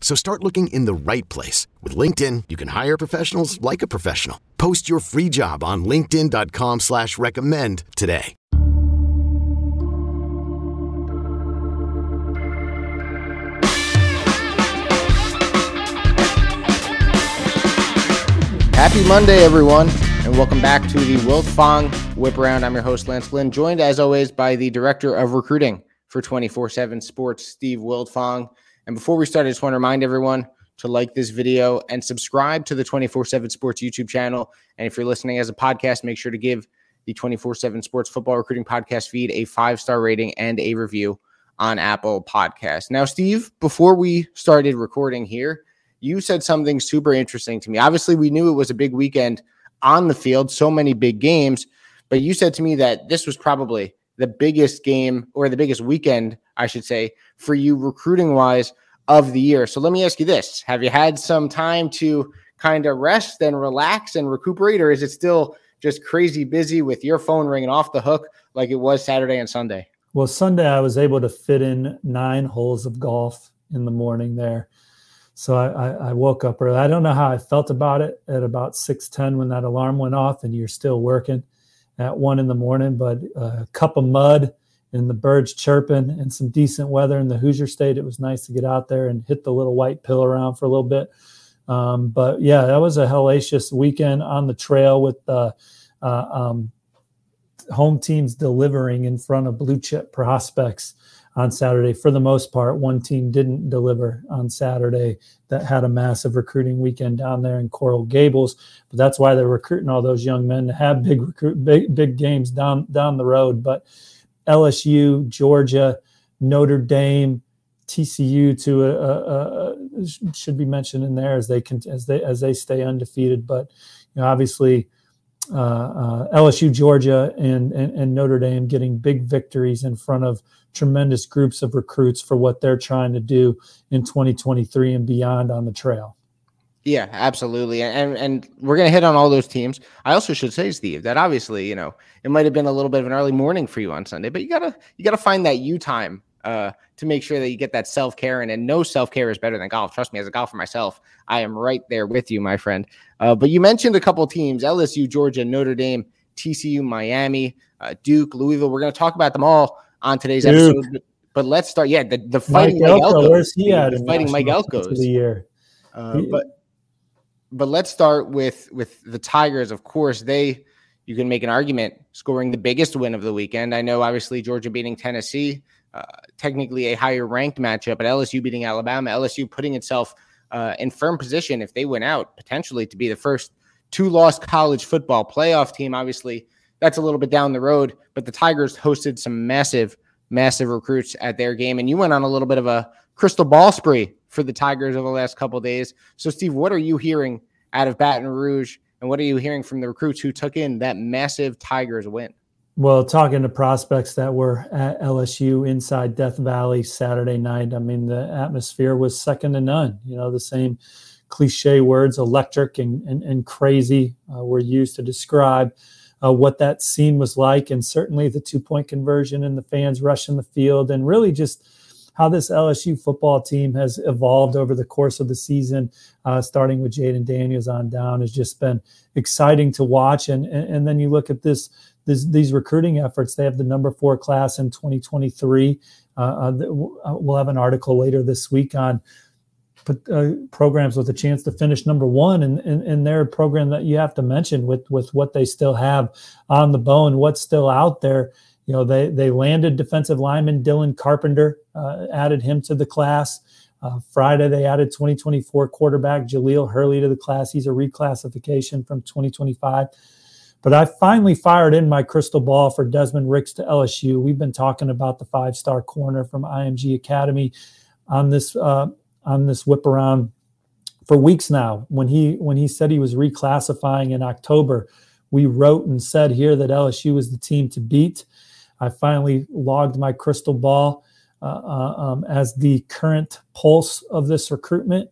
So start looking in the right place. With LinkedIn, you can hire professionals like a professional. Post your free job on linkedin.com slash recommend today. Happy Monday, everyone, and welcome back to the Wiltfong Whip Around. I'm your host, Lance Lynn, joined as always by the Director of Recruiting for 24 7 Sports, Steve Wiltfong. And before we start, I just want to remind everyone to like this video and subscribe to the 24 7 Sports YouTube channel. And if you're listening as a podcast, make sure to give the 24 7 Sports Football Recruiting Podcast feed a five star rating and a review on Apple Podcasts. Now, Steve, before we started recording here, you said something super interesting to me. Obviously, we knew it was a big weekend on the field, so many big games, but you said to me that this was probably the biggest game or the biggest weekend, I should say, for you recruiting wise of the year. So let me ask you this Have you had some time to kind of rest and relax and recuperate, or is it still just crazy busy with your phone ringing off the hook like it was Saturday and Sunday? Well, Sunday I was able to fit in nine holes of golf in the morning there. So I, I, woke up early. I don't know how I felt about it at about six ten when that alarm went off, and you're still working at one in the morning. But a cup of mud and the birds chirping and some decent weather in the Hoosier State. It was nice to get out there and hit the little white pill around for a little bit. Um, but yeah, that was a hellacious weekend on the trail with the uh, um, home teams delivering in front of blue chip prospects on Saturday. For the most part, one team didn't deliver on Saturday that had a massive recruiting weekend down there in Coral Gables. But that's why they're recruiting all those young men to have big recruit big big games down down the road. But LSU, Georgia, Notre Dame, TCU to a, a, a, should be mentioned in there as they can as they as they stay undefeated. But you know, obviously uh, uh, LSU, Georgia, and, and, and Notre Dame getting big victories in front of tremendous groups of recruits for what they're trying to do in 2023 and beyond on the trail. Yeah, absolutely. And and we're gonna hit on all those teams. I also should say, Steve, that obviously, you know, it might have been a little bit of an early morning for you on Sunday, but you gotta you gotta find that you time uh, to make sure that you get that self care and, and no self care is better than golf. Trust me, as a golfer myself, I am right there with you, my friend. Uh, but you mentioned a couple teams: LSU, Georgia, Notre Dame, TCU, Miami, uh, Duke, Louisville. We're going to talk about them all on today's Duke. episode. But, but, let's start. Yeah, the, the fighting Mike, Mike Elko. Where's he at? The fighting Mike Elko's the year. Uh, but but let's start with with the Tigers. Of course, they you can make an argument scoring the biggest win of the weekend. I know, obviously, Georgia beating Tennessee. Uh, technically a higher ranked matchup, but LSU beating Alabama, LSU putting itself uh, in firm position if they win out, potentially to be the first two loss college football playoff team. Obviously, that's a little bit down the road, but the Tigers hosted some massive, massive recruits at their game, and you went on a little bit of a crystal ball spree for the Tigers over the last couple days. So, Steve, what are you hearing out of Baton Rouge, and what are you hearing from the recruits who took in that massive Tigers win? Well, talking to prospects that were at LSU inside Death Valley Saturday night, I mean, the atmosphere was second to none. You know, the same cliche words, electric and, and, and crazy, uh, were used to describe uh, what that scene was like. And certainly the two point conversion and the fans rushing the field, and really just how this LSU football team has evolved over the course of the season, uh, starting with Jayden Daniels on down, has just been exciting to watch. And, and, and then you look at this this, these recruiting efforts. They have the number four class in 2023. Uh, uh, uh, we'll have an article later this week on uh, programs with a chance to finish number one in, in, in, their program that you have to mention with with what they still have on the bone, what's still out there. You know, they they landed defensive lineman Dylan Carpenter, uh, added him to the class. Uh, Friday, they added 2024 quarterback Jaleel Hurley to the class. He's a reclassification from 2025. But I finally fired in my crystal ball for Desmond Ricks to LSU. We've been talking about the five star corner from IMG Academy on this uh, on this whip around for weeks now. When he when he said he was reclassifying in October, we wrote and said here that LSU was the team to beat. I finally logged my crystal ball uh, uh, um, as the current pulse of this recruitment.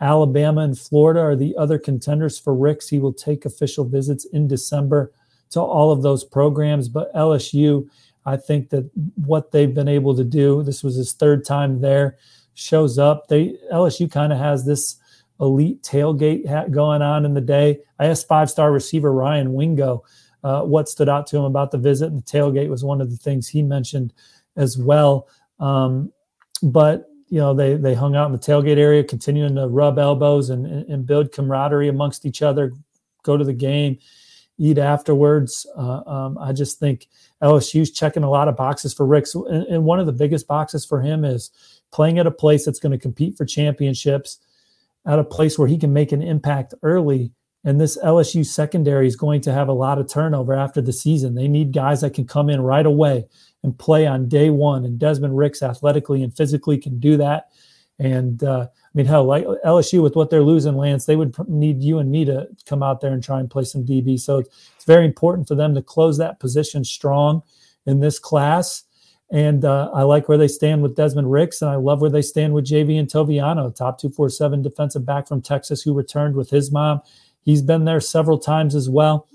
Alabama and Florida are the other contenders for Ricks. He will take official visits in December to all of those programs, but LSU, I think that what they've been able to do, this was his third time there, shows up. They LSU kind of has this elite tailgate hat going on in the day. I asked five-star receiver Ryan Wingo uh, what stood out to him about the visit, and the tailgate was one of the things he mentioned as well. Um, but you know they they hung out in the tailgate area, continuing to rub elbows and, and build camaraderie amongst each other. Go to the game, eat afterwards. Uh, um, I just think LSU's checking a lot of boxes for Ricks, and, and one of the biggest boxes for him is playing at a place that's going to compete for championships, at a place where he can make an impact early. And this LSU secondary is going to have a lot of turnover after the season. They need guys that can come in right away and play on day one. And Desmond Ricks athletically and physically can do that. And uh, I mean, hell, like LSU with what they're losing, Lance, they would need you and me to come out there and try and play some DB. So it's very important for them to close that position strong in this class. And uh, I like where they stand with Desmond Ricks, and I love where they stand with Javien Toviano, top 247 defensive back from Texas who returned with his mom. He's been there several times as well.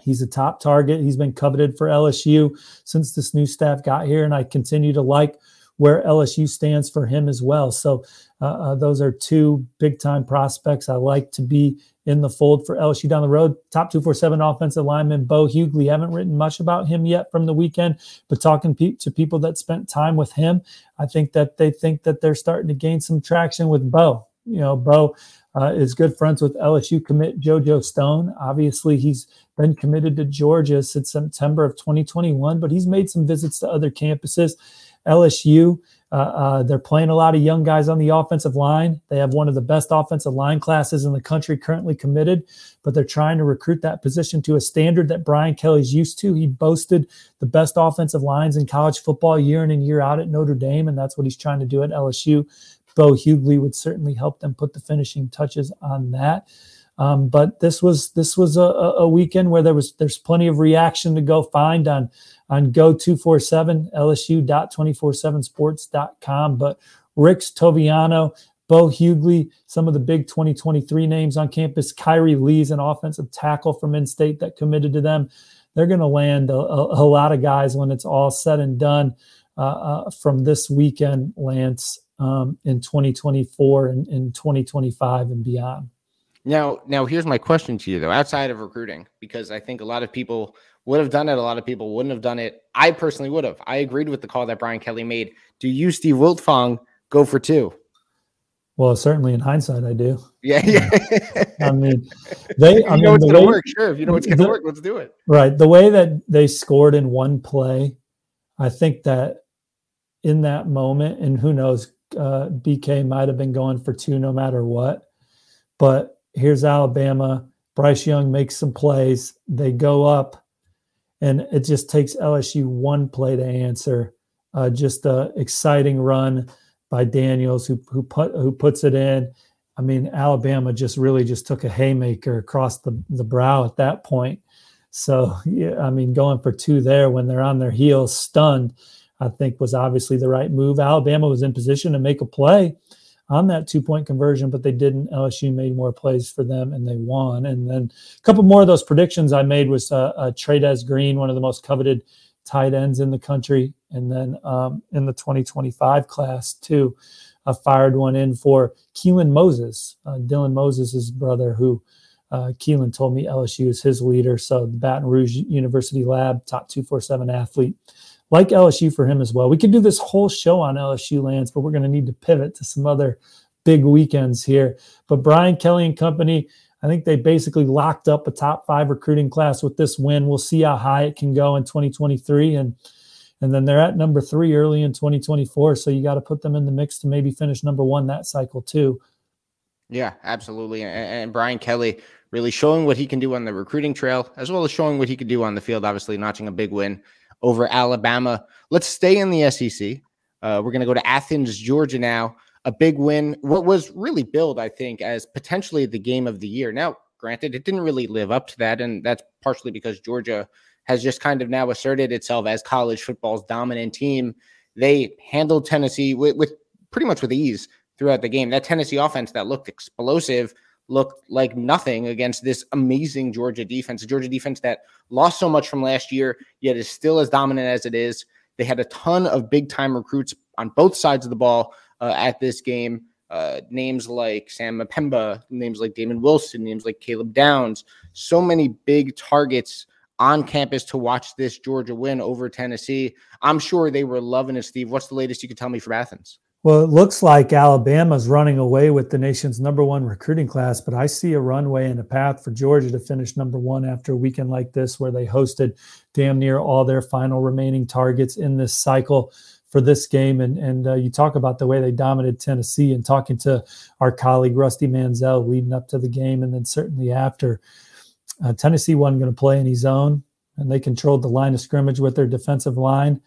He's a top target. He's been coveted for LSU since this new staff got here, and I continue to like where LSU stands for him as well. So uh, uh, those are two big time prospects I like to be in the fold for LSU down the road. Top 247 offensive lineman Bo Hughley. Haven't written much about him yet from the weekend, but talking pe- to people that spent time with him, I think that they think that they're starting to gain some traction with Bo. You know, Bo uh, is good friends with LSU commit JoJo Stone. Obviously, he's been committed to Georgia since September of 2021, but he's made some visits to other campuses. LSU, uh, uh, they're playing a lot of young guys on the offensive line. They have one of the best offensive line classes in the country currently committed, but they're trying to recruit that position to a standard that Brian Kelly's used to. He boasted the best offensive lines in college football year in and year out at Notre Dame, and that's what he's trying to do at LSU. Bo Hughley would certainly help them put the finishing touches on that. Um, but this was this was a, a, weekend where there was there's plenty of reaction to go find on on go247 lsu.247sports.com. But Ricks Toviano, Bo Hughley, some of the big 2023 names on campus, Kyrie Lee's an offensive tackle from in-state that committed to them. They're going to land a, a, a, lot of guys when it's all said and done uh, uh, from this weekend, Lance um, in 2024 and in 2025 and beyond. Now, now here's my question to you though, outside of recruiting, because I think a lot of people would have done it, a lot of people wouldn't have done it. I personally would have. I agreed with the call that Brian Kelly made. Do you, Steve Wiltfong, go for two? Well, certainly in hindsight, I do. Yeah, yeah. I mean, they. I you mean, know it's going to work. Sure, if you know it's going to work, let's do it. Right. The way that they scored in one play, I think that in that moment, and who knows, uh, BK might have been going for two no matter what. But here's Alabama. Bryce Young makes some plays. They go up, and it just takes LSU one play to answer. Uh, just a exciting run by Daniels, who who put who puts it in. I mean, Alabama just really just took a haymaker across the the brow at that point. So yeah, I mean, going for two there when they're on their heels, stunned I think was obviously the right move. Alabama was in position to make a play on that two point conversion, but they didn't. LSU made more plays for them and they won. And then a couple more of those predictions I made was uh, uh, Trey'Dez Green, one of the most coveted tight ends in the country. And then um, in the 2025 class, too, I fired one in for Keelan Moses, uh, Dylan Moses' brother, who uh, Keelan told me LSU is his leader. So the Baton Rouge University Lab, top 247 athlete like LSU for him as well. We could do this whole show on LSU Lance, but we're going to need to pivot to some other big weekends here. But Brian Kelly and company, I think they basically locked up a top five recruiting class with this win. We'll see how high it can go in 2023. And and then they're at number three early in 2024. So you got to put them in the mix to maybe finish number one that cycle too. Yeah, absolutely. And, and, Brian Kelly really showing what he can do on the recruiting trail, as well as showing what he could do on the field, obviously notching a big win over Alabama. Let's stay in the SEC. Uh, we're going to go to Athens, Georgia now a big win. What was really billed, I think, as potentially the game of the year. Now, granted, it didn't really live up to that, and that's partially because Georgia has just kind of now asserted itself as college football's dominant team. They handled Tennessee with, with pretty much with ease throughout the game. That Tennessee offense that looked explosive looked like nothing against this amazing Georgia defense. a Georgia defense that lost so much from last year, yet is still as dominant as it is. They had a ton of big time recruits on both sides of the ball uh, at this game. Uh, names like Sam M'Pemba, names like Damon Wilson, names like Caleb Downs, so many big targets on campus to watch this Georgia win over Tennessee. I'm sure they were loving it, Steve. What's the latest you could tell me from Athens? Well, it looks like Alabama's running away with the nation's number one recruiting class, but I see a runway and a path for Georgia to finish number one after a weekend like this, where they hosted damn near all their final remaining targets in this cycle for this game. And and uh, you talk about the way they dominated Tennessee, and talking to our colleague Rusty Mansell leading up to the game, and then certainly after. Uh, Tennessee wasn't going to play any zone, and they controlled the line of scrimmage with their defensive line,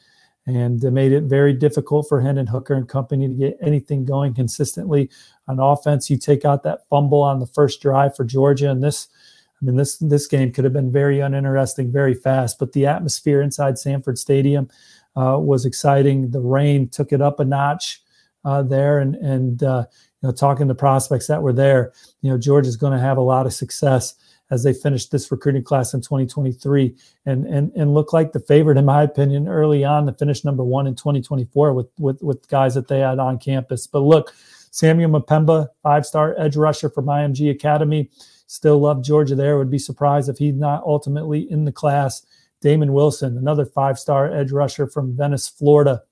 and made it very difficult for Hendon Hooker and company to get anything going consistently on offense. You take out that fumble on the first drive for Georgia, and this. I mean, this this game could have been very uninteresting, very fast. But the atmosphere inside Sanford Stadium, uh, was exciting. The rain took it up a notch uh, there, and and uh, you know talking to prospects that were there, you know Georgia's going to have a lot of success as they finish this recruiting class in 2023 and and and look like the favorite in my opinion early on to finish number one in 2024 with with with guys that they had on campus. But look, Samuel M'Pemba, five star edge rusher from IMG Academy, still love Georgia there. Would be surprised if he's not ultimately in the class. Damon Wilson, another five star edge rusher from Venice, Florida.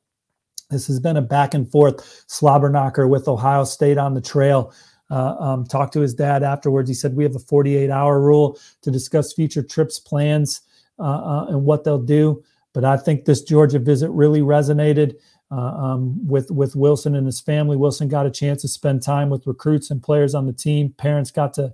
This has been a back and forth slobber knocker with Ohio State on the trail. Uh, um, talked to his dad afterwards. He said, We have a 48 hour rule to discuss future trips, plans, uh, uh, and what they'll do. But I think this Georgia visit really resonated uh, um, with, with Wilson and his family. Wilson got a chance to spend time with recruits and players on the team. Parents got to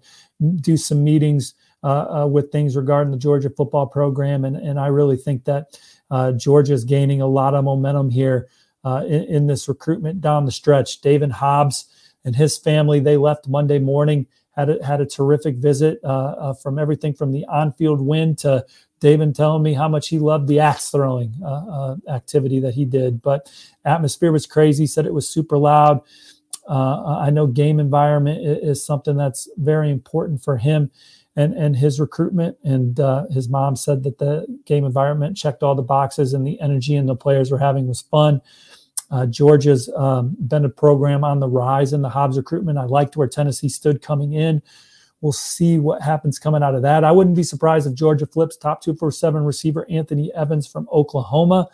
do some meetings uh, uh, with things regarding the Georgia football program. And, and I really think that uh, Georgia is gaining a lot of momentum here uh, in, in, this recruitment down the stretch. Daevin Hobbs and his family, they left Monday morning, had a, had a terrific visit uh, from everything from the on-field win to Daevin telling me how much he loved the axe throwing uh, uh, activity that he did. But atmosphere was crazy. Said it was super loud. Uh, I know game environment is, is, something that's very important for him and and his recruitment. And uh, his mom said that the game environment checked all the boxes, and the energy and the players were having was fun. Uh, Georgia's um, been a program on the rise in the Hobbs recruitment. I liked where Tennessee stood coming in. We'll see what happens coming out of that. I wouldn't be surprised if Georgia flips top two four seven receiver Anthony Evans from Oklahoma.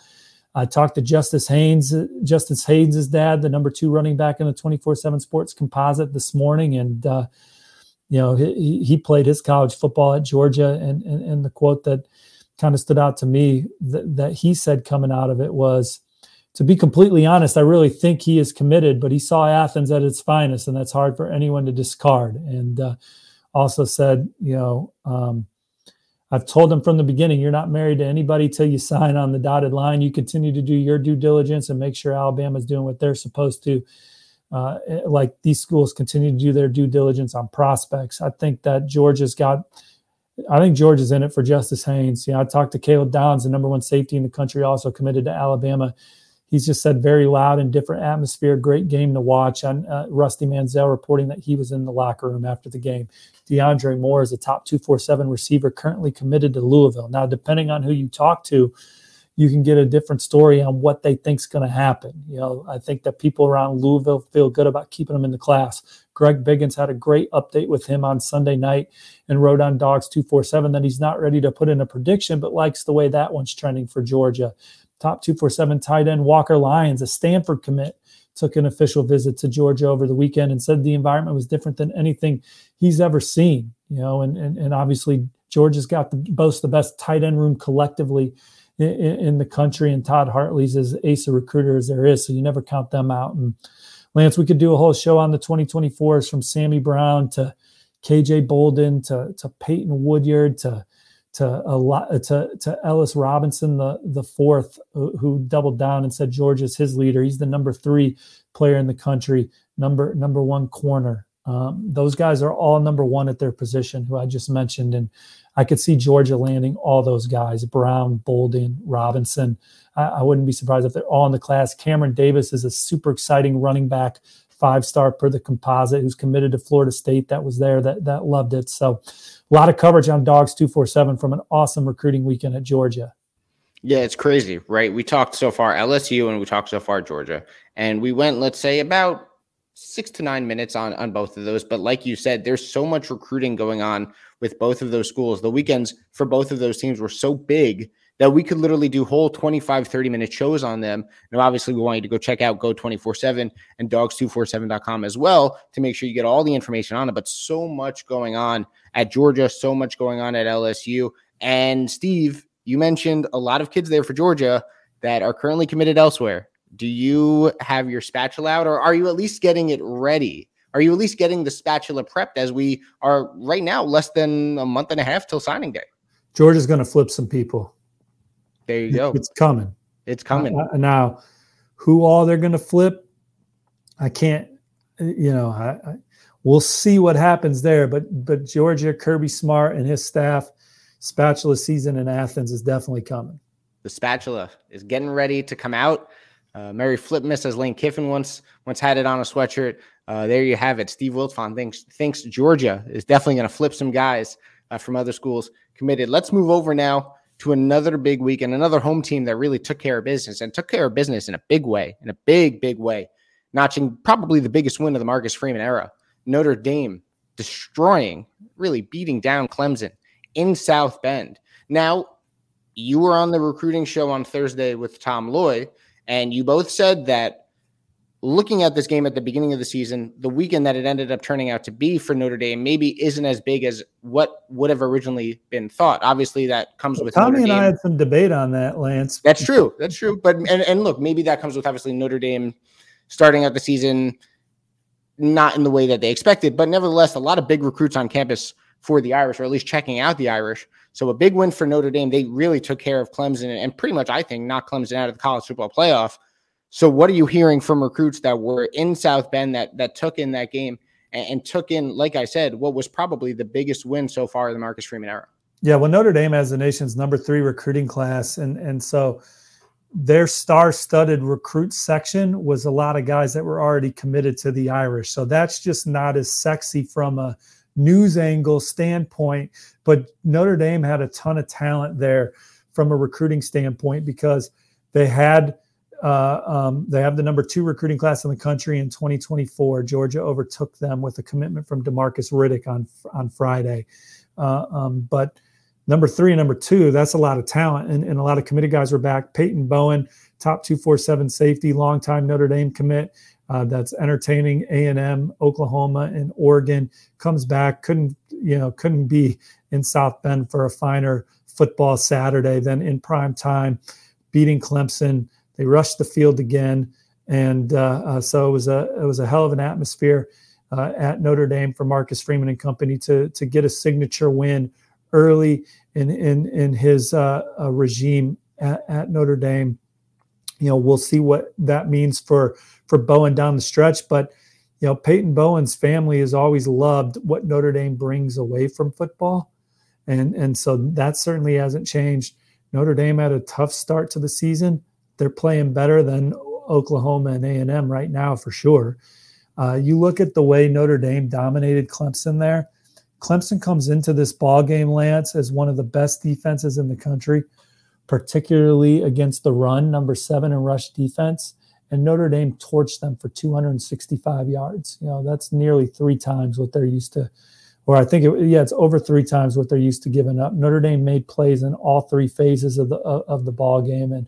I talked to Justice Haynes, Justice Haynes' dad, the number two running back in the 24 7 sports composite this morning. And uh, you know, he, he played his college football at Georgia, and and, and the quote that kind of stood out to me that, that he said coming out of it was, to be completely honest, I really think he is committed, but he saw Athens at its finest, and that's hard for anyone to discard. And uh, also said, you know, um, I've told him from the beginning, you're not married to anybody till you sign on the dotted line. You continue to do your due diligence and make sure Alabama's doing what they're supposed to uh, like these schools continue to do their due diligence on prospects. I think that Georgia's got. I think Georgia's in it for Justice Haynes. You know, I talked to Caleb Downs, the number one safety in the country, also committed to Alabama. He's just said very loud and different atmosphere, great game to watch. And uh, Rusty Mansell reporting that he was in the locker room after the game. DeAndre Moore is a top 247 receiver currently committed to Louisville. Now, depending on who you talk to, you can get a different story on what they think's going to happen. You know, I think that people around Louisville feel good about keeping him in the class. Greg Biggins had a great update with him on Sunday night and wrote on Dogs 247 that he's not ready to put in a prediction, but likes the way that one's trending for Georgia. Top 247 tight end Walker Lyons, a Stanford commit, took an official visit to Georgia over the weekend and said the environment was different than anything he's ever seen. You know, and and, and obviously Georgia's got the boasts the best tight end room collectively in, in, the country, and Todd Hartley's as ace of recruiter as there is. So you never count them out. And Lance, we could do a whole show on the 2024s from Sammy Brown to KJ Bolden to to Peyton Woodyard to to a lot to to Ellis Robinson the the fourth who doubled down and said Georgia's his leader. He's the number three player in the country, number number one corner. Um, those guys are all number one at their position, who I just mentioned, and I could see Georgia landing all those guys: Brown, Bolden, Robinson. I, I wouldn't be surprised if they're all in the class. Cameron Davis is a super exciting running back five star per the composite who's committed to Florida State that was there that that loved it. So a lot of coverage on Dogs 247 from an awesome recruiting weekend at Georgia. Yeah, it's crazy, right? We talked so far LSU and we talked so far Georgia. And we went, let's say, about six to nine minutes on on both of those. But like you said, there's so much recruiting going on with both of those schools. The weekends for both of those teams were so big that we could literally do whole 25, 30 minute shows on them. And obviously, we want you to go check out Go 24 7 and dogs247.com as well to make sure you get all the information on it. But so much going on at Georgia, so much going on at LSU. And Steve, you mentioned a lot of kids there for Georgia that are currently committed elsewhere. Do you have your spatula out or are you at least getting it ready? Are you at least getting the spatula prepped as we are right now, less than a month and a half till signing day? Georgia's going to flip some people. There you go. It's coming. It's coming. Uh, now, who all they're going to flip, I can't. You know, I, I, we'll see what happens there. But but Georgia, Kirby Smart, and his staff, spatula season in Athens is definitely coming. The spatula is getting ready to come out. Uh, Mary Flipmas, as Lane Kiffin once once had it on a sweatshirt. Uh, there you have it. Steve Wiltfong thinks thinks Georgia is definitely going to flip some guys uh, from other schools committed. Let's move over now to another big week and another home team that really took care of business and took care of business in a big way, in a big, big way, notching probably the biggest win of the Marcus Freeman era. Notre Dame destroying, really beating down Clemson in South Bend. Now, you were on the recruiting show on Thursday with Tom Loy, and you both said that looking at this game at the beginning of the season, the weekend that it ended up turning out to be for Notre Dame maybe isn't as big as what would have originally been thought. Obviously, that comes well, with Tommy Notre and Dame. I had some debate on that, Lance. That's true. That's true. But and, and look, maybe that comes with obviously Notre Dame starting out the season not in the way that they expected, but nevertheless, a lot of big recruits on campus for the Irish, or at least checking out the Irish. So a big win for Notre Dame. They really took care of Clemson and pretty much, I think, knocked Clemson out of the college football playoff. So, what are you hearing from recruits that were in South Bend that that took in that game and, and took in, like I said, what was probably the biggest win so far in the Marcus Freeman era? Yeah, well, Notre Dame has the nation's number three recruiting class, and and so their star-studded recruit section was a lot of guys that were already committed to the Irish. So that's just not as sexy from a news angle standpoint. But Notre Dame had a ton of talent there from a recruiting standpoint because they had uh, um, they have the number two recruiting class in the country in 2024. Georgia overtook them with a commitment from Demarcus Riddick on on Friday. Uh, um, but number three and number two, that's a lot of talent, and, and a lot of committed guys were back. Peyton Bowen, top two four seven safety, longtime Notre Dame commit. Uh, that's entertaining A&M, Oklahoma, and Oregon comes back. Couldn't you know? Couldn't be in South Bend for a finer football Saturday than in prime time, beating Clemson. They rushed the field again, and uh, uh, so it was a it was a hell of an atmosphere uh, at Notre Dame for Marcus Freeman and company to to get a signature win early in in in his uh, uh, regime at, at Notre Dame. You know, we'll see what that means for for Bowen down the stretch, but you know, Peyton Bowen's family has always loved what Notre Dame brings away from football. And and so that certainly hasn't changed. Notre Dame had a tough start to the season, they're playing better than Oklahoma and A&M right now for sure. Uh, you look at the way Notre Dame dominated Clemson there. Clemson comes into this ball game, Lance, as one of the best defenses in the country, particularly against the run, number seven in rush defense. And Notre Dame torched them for 265 yards. You know, that's nearly three times what they're used to, or I think, it, yeah, it's over three times what they're used to giving up. Notre Dame made plays in all three phases of the of the ball game, and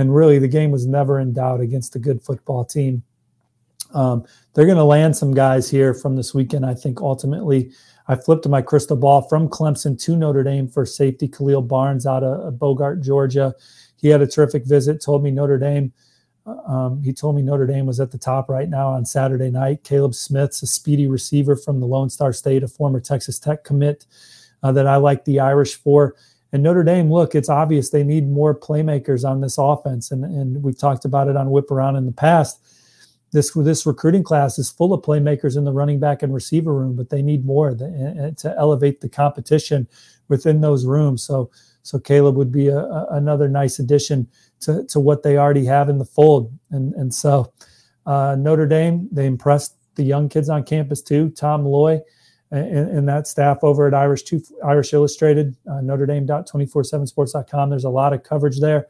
and really the game was never in doubt against a good football team. Um, they're going to land some guys here from this weekend. I think ultimately, I flipped my crystal ball from Clemson to Notre Dame for safety Khalil Barnes out of Bogart, Georgia. He had a terrific visit. Told me Notre Dame. Uh, um, he told me Notre Dame was at the top right now on Saturday night. Caleb Smith's a speedy receiver from the Lone Star State, a former Texas Tech commit uh, that I like the Irish for. And Notre Dame, look, it's obvious they need more playmakers on this offense, and and we've talked about it on Whip Around in the past this this recruiting class is full of playmakers in the running back and receiver room, but they need more to elevate the competition within those rooms. So so Caleb would be a, a, another nice addition to, to what they already have in the fold. And and so uh, Notre Dame they impressed the young kids on campus too. Tom Loy and, and that staff over at Irish two, Irish Illustrated, uh, Notre Dame.247sports.com. There's a lot of coverage there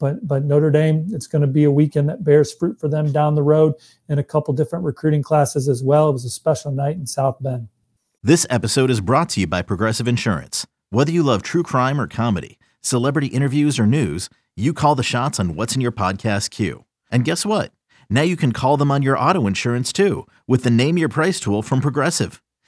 but but Notre Dame, it's going to be a weekend that bears fruit for them down the road in a couple different recruiting classes as well. It was a special night in South Bend. This episode is brought to you by Progressive Insurance. Whether you love true crime or comedy, celebrity interviews or news, you call the shots on what's in your podcast queue. And guess what? Now you can call them on your auto insurance too with the Name Your Price tool from Progressive.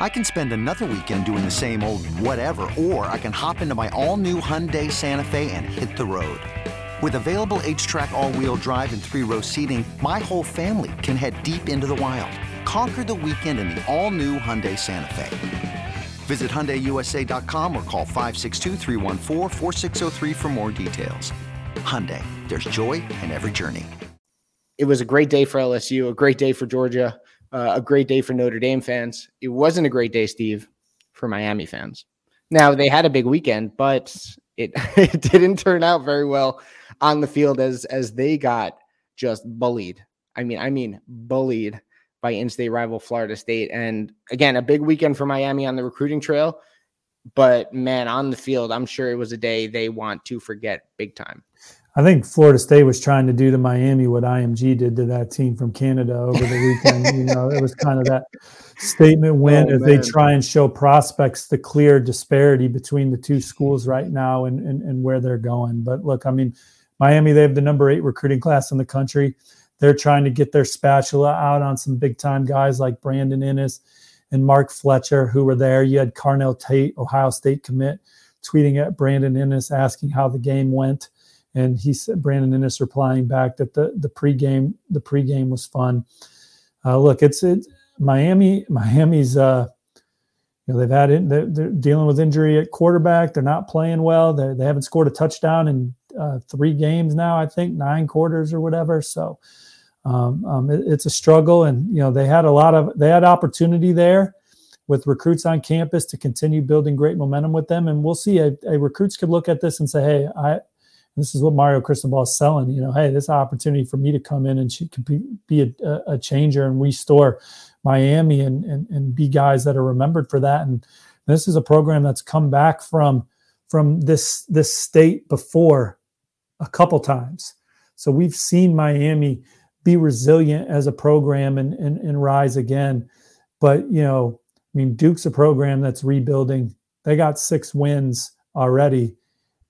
I can spend another weekend doing the same old whatever, or I can hop into my all new Hyundai Santa Fe and hit the road. With available HTRAC all-wheel drive and three-row seating, my whole family can head deep into the wild. Conquer the weekend in the all-new Hyundai Santa Fe. Visit HyundaiUSA.com or call 562 for more details. Hyundai, there's joy in every journey. It was a great day for LSU, a great day for Georgia, uh, a great day for Notre Dame fans. It wasn't a great day, Steve, for Miami fans. Now, they had a big weekend, but it, it didn't turn out very well on the field as as they got just bullied. I mean, I mean bullied by in-state rival Florida State. And again, a big weekend for Miami on the recruiting trail. But man, on the field, I'm sure it was a day they want to forget big time. I think Florida State was trying to do to Miami what IMG did to that team from Canada over the weekend. you know, it was kind of that statement oh, win oh, as man. they try and show prospects the clear disparity between the two schools right now and, and, and where they're going. But look, I mean, Miami, they have the number eight recruiting class in the country. They're trying to get their spatula out on some big time guys like Brandon Inniss and Mark Fletcher, who were there. You had Carnell Tate, Ohio State commit, tweeting at Brandon Inniss asking how the game went. And he said Brandon Inniss replying back that the the pregame the pregame was fun. Uh, look, it's it Miami. Miami's uh, you know they've had. They're, they're, dealing with injury at quarterback. They're not playing well. They they haven't scored a touchdown in uh, three games now, I think nine quarters or whatever. So um, um, it, it's a struggle, and you know they had a lot of they had opportunity there with recruits on campus to continue building great momentum with them, and we'll see. A, a recruits could look at this and say, "Hey, I." This is what Mario Cristobal is selling. You know, hey, this opportunity for me to come in and she could be, be a, a changer and restore Miami and, and and be guys that are remembered for that. And this is a program that's come back from from this this state before a couple times. So we've seen Miami be resilient as a program and, and, and rise again. But, you know, I mean, Duke's a program that's rebuilding. They got six wins already,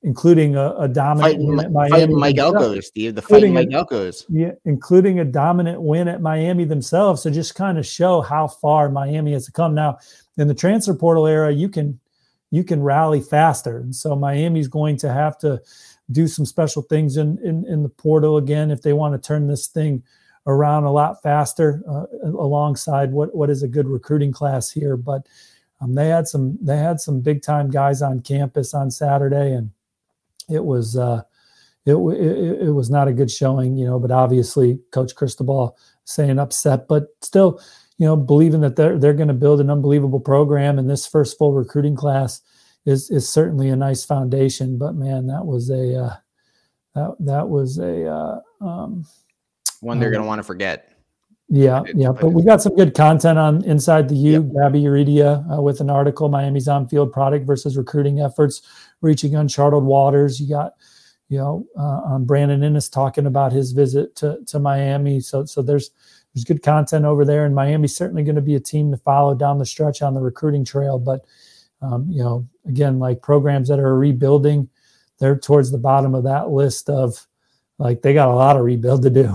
including a, a dominant fighting, win at Miami. Mike Elko, Steve, the fighting Mike Elko's. Yeah, including a dominant win at Miami themselves. To just kind of show how far Miami has come. Now, in the transfer portal era, you can you can rally faster. And so Miami's going to have to do some special things in, in, in the portal again if they want to turn this thing around a lot faster uh, alongside what, what is a good recruiting class here. But um, they had some they had some big time guys on campus on Saturday, and it was uh, it, it, it was not a good showing, you know. But obviously, Coach Cristobal saying upset, but still, you know, believing that they're they're going to build an unbelievable program in this first full recruiting class is is certainly a nice foundation. But man, that was a uh, that that was a uh, um, one they're um, going to want to forget. Yeah, yeah, but we got some good content on Inside the U. Yep. Gaby Urrutia uh, with an article, Miami's on-field product versus recruiting efforts, reaching uncharted waters. You got, you know, uh, um, Brandon Inniss talking about his visit to to Miami. So so there's there's good content over there, and Miami's certainly going to be a team to follow down the stretch on the recruiting trail. But um, you know, again, like programs that are rebuilding, they're towards the bottom of that list of like they got a lot of rebuild to do.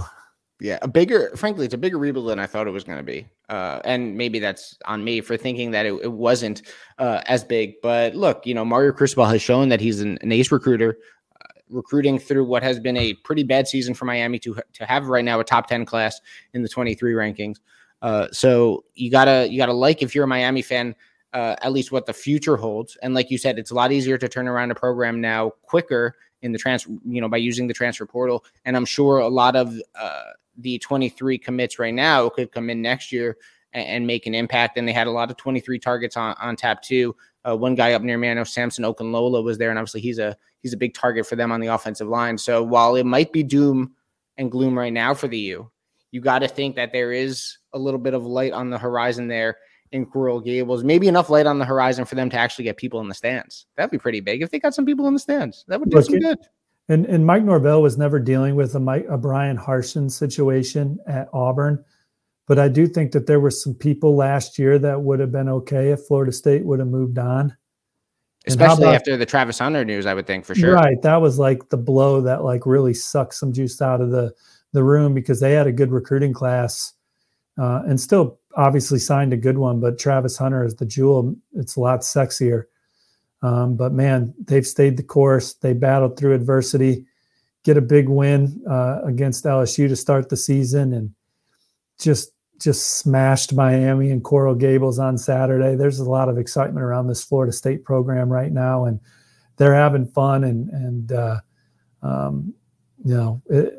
Yeah, a bigger, frankly, it's a bigger rebuild than I thought it was going to be. Uh, and maybe that's on me for thinking that it, it wasn't uh, as big. But look, you know, Mario Cristobal has shown that he's an, an ace recruiter, uh, recruiting through what has been a pretty bad season for Miami to to have right now a top ten class in the twenty three rankings. Uh, so you gotta you gotta like if you're a Miami fan. Uh, at least what the future holds, and like you said, it's a lot easier to turn around a program now quicker in the transfer, you know, by using the transfer portal. And I'm sure a lot of uh, the 23 commits right now could come in next year and, and, make an impact. And they had a lot of 23 targets on, on tap too. Uh, one guy up near Mano, Samson Okunlola was there, and obviously he's a he's a big target for them on the offensive line. So while it might be doom and gloom right now for the U, you got to think that there is a little bit of light on the horizon there in Coral Gables. Maybe enough light on the horizon for them to actually get people in the stands. That'd be pretty big if they got some people in the stands. That would do Look, some good. And and Mike Norvell was never dealing with a Mike a Bryan Harsin situation at Auburn, but I do think that there were some people last year that would have been okay if Florida State would have moved on. Especially about, after the Travis Hunter news, I would think for sure. Right, that was like the blow that like really sucked some juice out of the the room because they had a good recruiting class uh, and still obviously signed a good one. But Travis Hunter is the jewel; it's a lot sexier. Um, but man, they've stayed the course. They battled through adversity, get a big win uh, against LSU to start the season, and just just smashed Miami and Coral Gables on Saturday. There's a lot of excitement around this Florida State program right now, and they're having fun. And and uh, um, you know, it,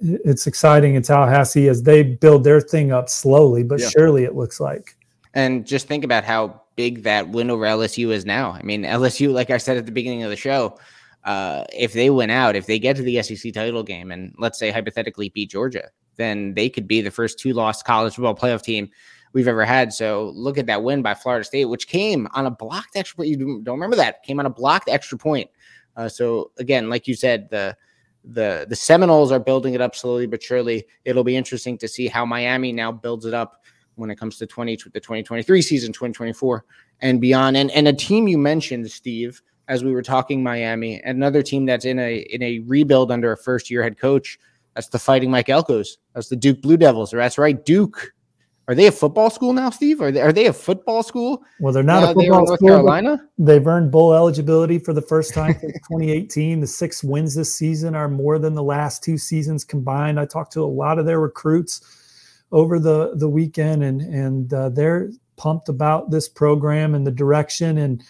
it's exciting in Tallahassee as they build their thing up slowly, but yeah. surely it looks like. And just think about how big that win over LSU is now. I mean, LSU, like I said at the beginning of the show, uh, if they win out, if they get to the SEC title game and let's say hypothetically beat Georgia, then they could be the first two lost college football playoff team we've ever had. So look at that win by Florida State, which came on a blocked extra point. You don't remember that? Came on a blocked extra point. Uh, so again, like you said, the the the Seminoles are building it up slowly but surely. It'll be interesting to see how Miami now builds it up when it comes to 20 the 2023 season, 2024 and beyond. And and a team you mentioned, Steve, as we were talking Miami, another team that's in a in a rebuild under a first year head coach. That's the Fighting Mike Elkos. That's the Duke Blue Devils. Or that's right, Duke. Are they a football school now, Steve? Are they, are they a football school? Well, they're not a uh, football North school. Carolina. They've earned bowl eligibility for the first time since 2018. The six wins this season are more than the last two seasons combined. I talked to a lot of their recruits over the the weekend, and and uh, they're pumped about this program and the direction and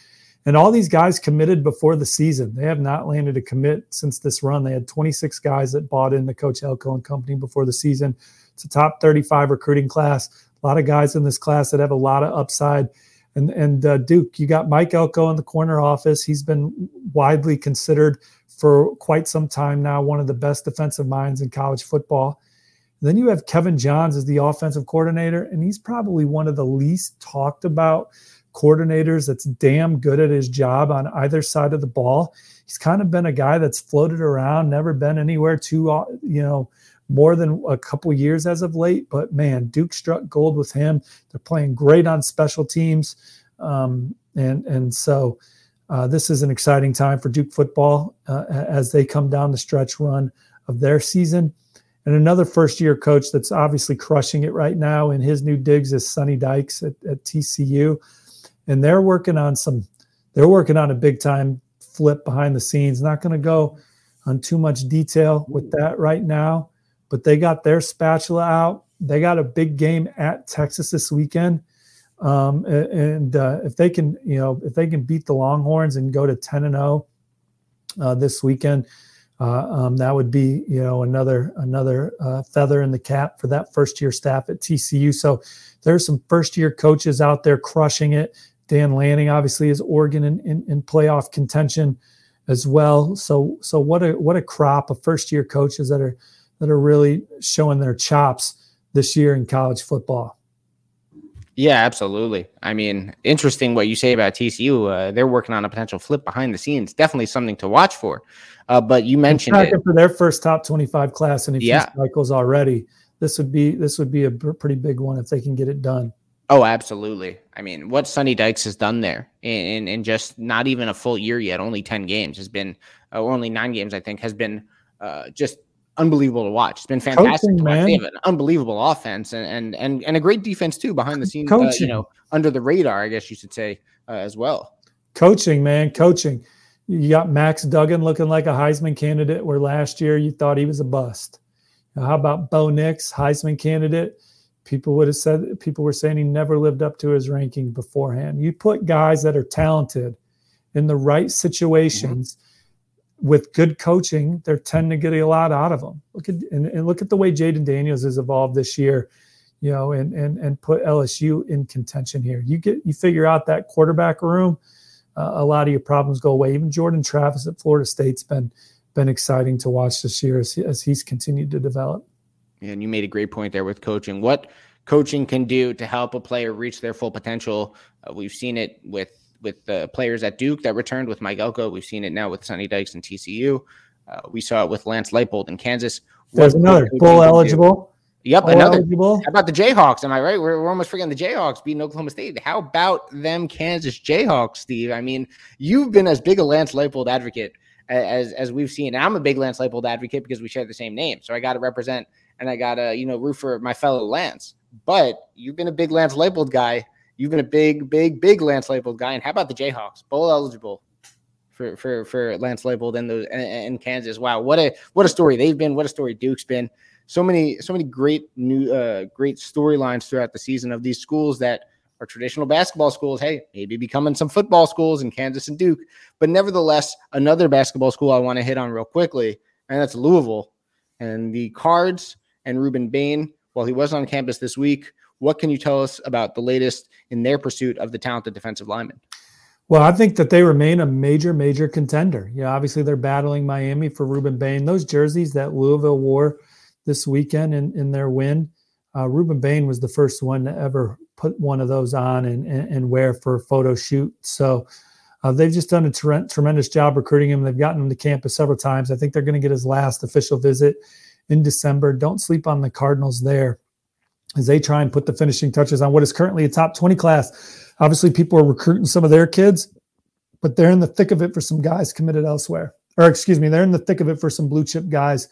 and all these guys committed before the season. They have not landed a commit since this run. They had 26 guys that bought in the Coach Elko and company before the season. It's a top 35 recruiting class. A lot of guys in this class that have a lot of upside. And and uh, Duke, you got Mike Elko in the corner office. He's been widely considered for quite some time now one of the best defensive minds in college football. Then you have Kevin Johns as the offensive coordinator, and he's probably one of the least talked about coordinators that's damn good at his job on either side of the ball. He's kind of been a guy that's floated around, never been anywhere too, uh, you know, more than a couple years as of late. But man, Duke struck gold with him. They're playing great on special teams, um, and and so uh, this is an exciting time for Duke football uh, as they come down the stretch run of their season. And another first year coach that's obviously crushing it right now in his new digs is Sonny Dykes at, at TCU. And they're working on some, they're working on a big time flip behind the scenes. Not going to go on too much detail with that right now, but they got their spatula out. They got a big game at Texas this weekend. Um, and uh, if they can, you know, if they can beat the Longhorns and go to 10 and 0 uh, this weekend, uh, um, that would be you know another another uh, feather in the cap for that first year staff at TCU. So there's some first year coaches out there crushing it. Dan Lanning obviously is Oregon in, in, in, playoff contention as well. So so what a what a crop of first year coaches that are that are really showing their chops this year in college football. Yeah, absolutely. I mean, interesting what you say about TCU. Uh, they're working on a potential flip behind the scenes. Definitely something to watch for. Uh, but you mentioned it. for their first top twenty-five class in a few cycles already. This would be this would be a pretty big one if they can get it done. Oh, absolutely. I mean, what Sonny Dykes has done there in, in, in just not even a full year yet, only 10 games has been, uh, or only nine games, I think, has been uh, just unbelievable to watch. It's been fantastic Coaching, watch. They have an unbelievable offense and, and, and, and a great defense too behind the scenes, uh, you know, under the radar, I guess you should say uh, as well. Coaching, man, coaching. You got Max Duggan looking like a Heisman candidate, where last year you thought he was a bust. Now, how about Bo Nix, Heisman candidate? People would have said people were saying he never lived up to his ranking beforehand. You put guys that are talented in the right situations mm-hmm. With good coaching, they're tend to get a lot out of them. Look at and, and look at the way Jayden Daniels has evolved this year, you know, and and and put LSU in contention here. You get you figure out that quarterback room, uh, a lot of your problems go away. Even Jordan Travis at Florida State's been been exciting to watch this year as, as he's continued to develop. And you made a great point there with coaching. What coaching can do to help a player reach their full potential. Uh, we've seen it with with the players at Duke that returned with Mike Elko. We've seen it now with Sonny Dykes and TCU. Uh, we saw it with Lance Leipold in Kansas. There's what another bowl eligible. Yep, bowl another. Eligible. How about the Jayhawks? Am I right? We're, we're almost forgetting the Jayhawks beating Oklahoma State. How about them Kansas Jayhawks, Steve? I mean, you've been as big a Lance Leipold advocate as as we've seen. And I'm a big Lance Leipold advocate because we share the same name. So I got to represent and I got to, you know, root for my fellow Lance. But you've been a big Lance Leipold guy. You've been a big, big, big Lance Leipold guy. And how about the Jayhawks? Bowl eligible for for for Lance Leipold and those in Kansas. Wow, what a what a story they've been. What a story Duke's been. So many so many great new uh, great storylines throughout the season of these schools that are traditional basketball schools. Hey, maybe becoming some football schools in Kansas and Duke. But nevertheless, another basketball school I want to hit on real quickly, and that's Louisville. And the Cards and Rueben Bain, while he was on campus this week, what can you tell us about the latest in their pursuit of the talented defensive lineman? Well, I think that they remain a major, major contender. Yeah, obviously they're battling Miami for Rueben Bain. Those jerseys that Louisville wore this weekend in, in their win, uh, Rueben Bain was the first one to ever put one of those on and, and, and wear for a photo shoot. So uh, they've just done a ter- tremendous job recruiting him. They've gotten him to campus several times. I think they're going to get his last official visit in December. Don't sleep on the Cardinals there as they try and put the finishing touches on what is currently a top 20 class. Obviously, people are recruiting some of their kids, but they're in the thick of it for some guys committed elsewhere. Or, excuse me, they're in the thick of it for some blue chip guys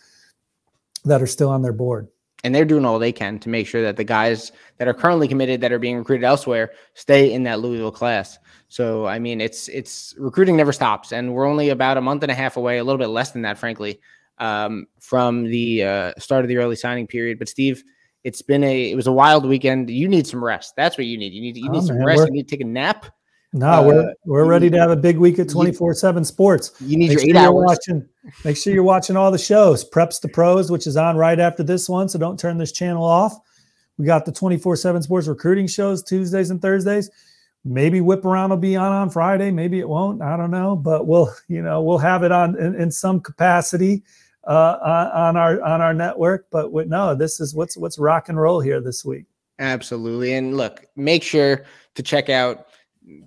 that are still on their board. And they're doing all they can to make sure that the guys that are currently committed that are being recruited elsewhere stay in that Louisville class. So, I mean, it's it's recruiting never stops, and we're only about a month and a half away, a little bit less than that, frankly, um, from the uh, start of the early signing period. But Steve, it's been a it was a wild weekend. You need some rest. That's what you need. You need you need oh, some man, rest. You need to take a nap. No, uh, we're we're ready to have a big week at twenty four seven sports. You need make your sure eight hours. Watching, make sure you're watching all the shows. Preps the pros, which is on right after this one. So don't turn this channel off. We got the twenty four seven sports recruiting shows Tuesdays and Thursdays. Maybe whip around will be on on Friday. Maybe it won't. I don't know, but we'll you know we'll have it on in, in some capacity uh, on our on our network. But no, this is what's what's rock and roll here this week. Absolutely, and look, make sure to check out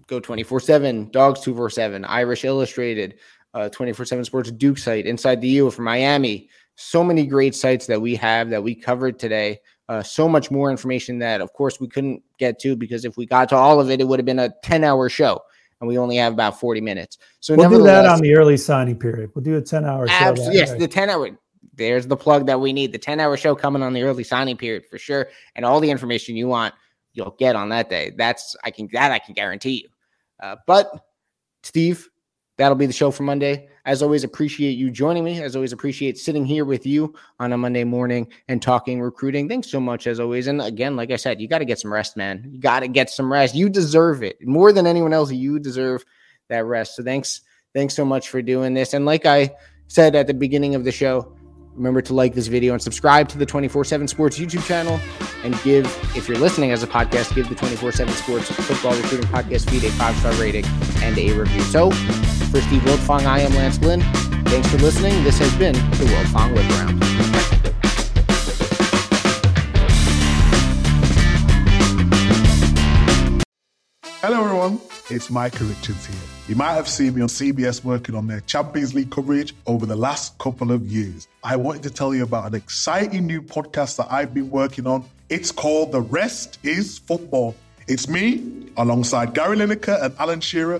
Go twenty four seven, Dogs two four seven, Irish Illustrated, uh, twenty four seven Sports Duke site, Inside the U from Miami. So many great sites that we have that we covered today. Uh, so much more information that, of course, we couldn't get to because if we got to all of it, it would have been a 10 hour show and we only have about 40 minutes. So we'll do that on the early signing period. We'll do a 10 hour show. yes, the 10 hour. There's the plug that we need. The 10 hour show coming on the early signing period for sure. And all the information you want, you'll get on that day. That's, I can, that I can guarantee you. Uh, but Steve, that'll be the show for Monday. As always, appreciate you joining me. As always, appreciate sitting here with you on a Monday morning and talking recruiting. Thanks so much, as always. And again, like I said, you got to get some rest, man. You got to get some rest. You deserve it more than anyone else. You deserve that rest. So thanks, thanks so much for doing this. And like I said at the beginning of the show, Remember to like this video and subscribe to the 24 7 Sports YouTube channel. And give, if you're listening as a podcast, give the 24 7 Sports Football Recruiting Podcast feed a five star rating and a review. So, for Steve Wiltfong, I am Lance Lynn. Thanks for listening. This has been the Wiltfong Whip Around. Hello, everyone. It's Micah Richards here. You might have seen me on CBS working on their Champions League coverage over the last couple of years. I wanted to tell you about an exciting new podcast that I've been working on. It's called The Rest is Football. It's me, alongside Gary Lineker and Alan Shearer,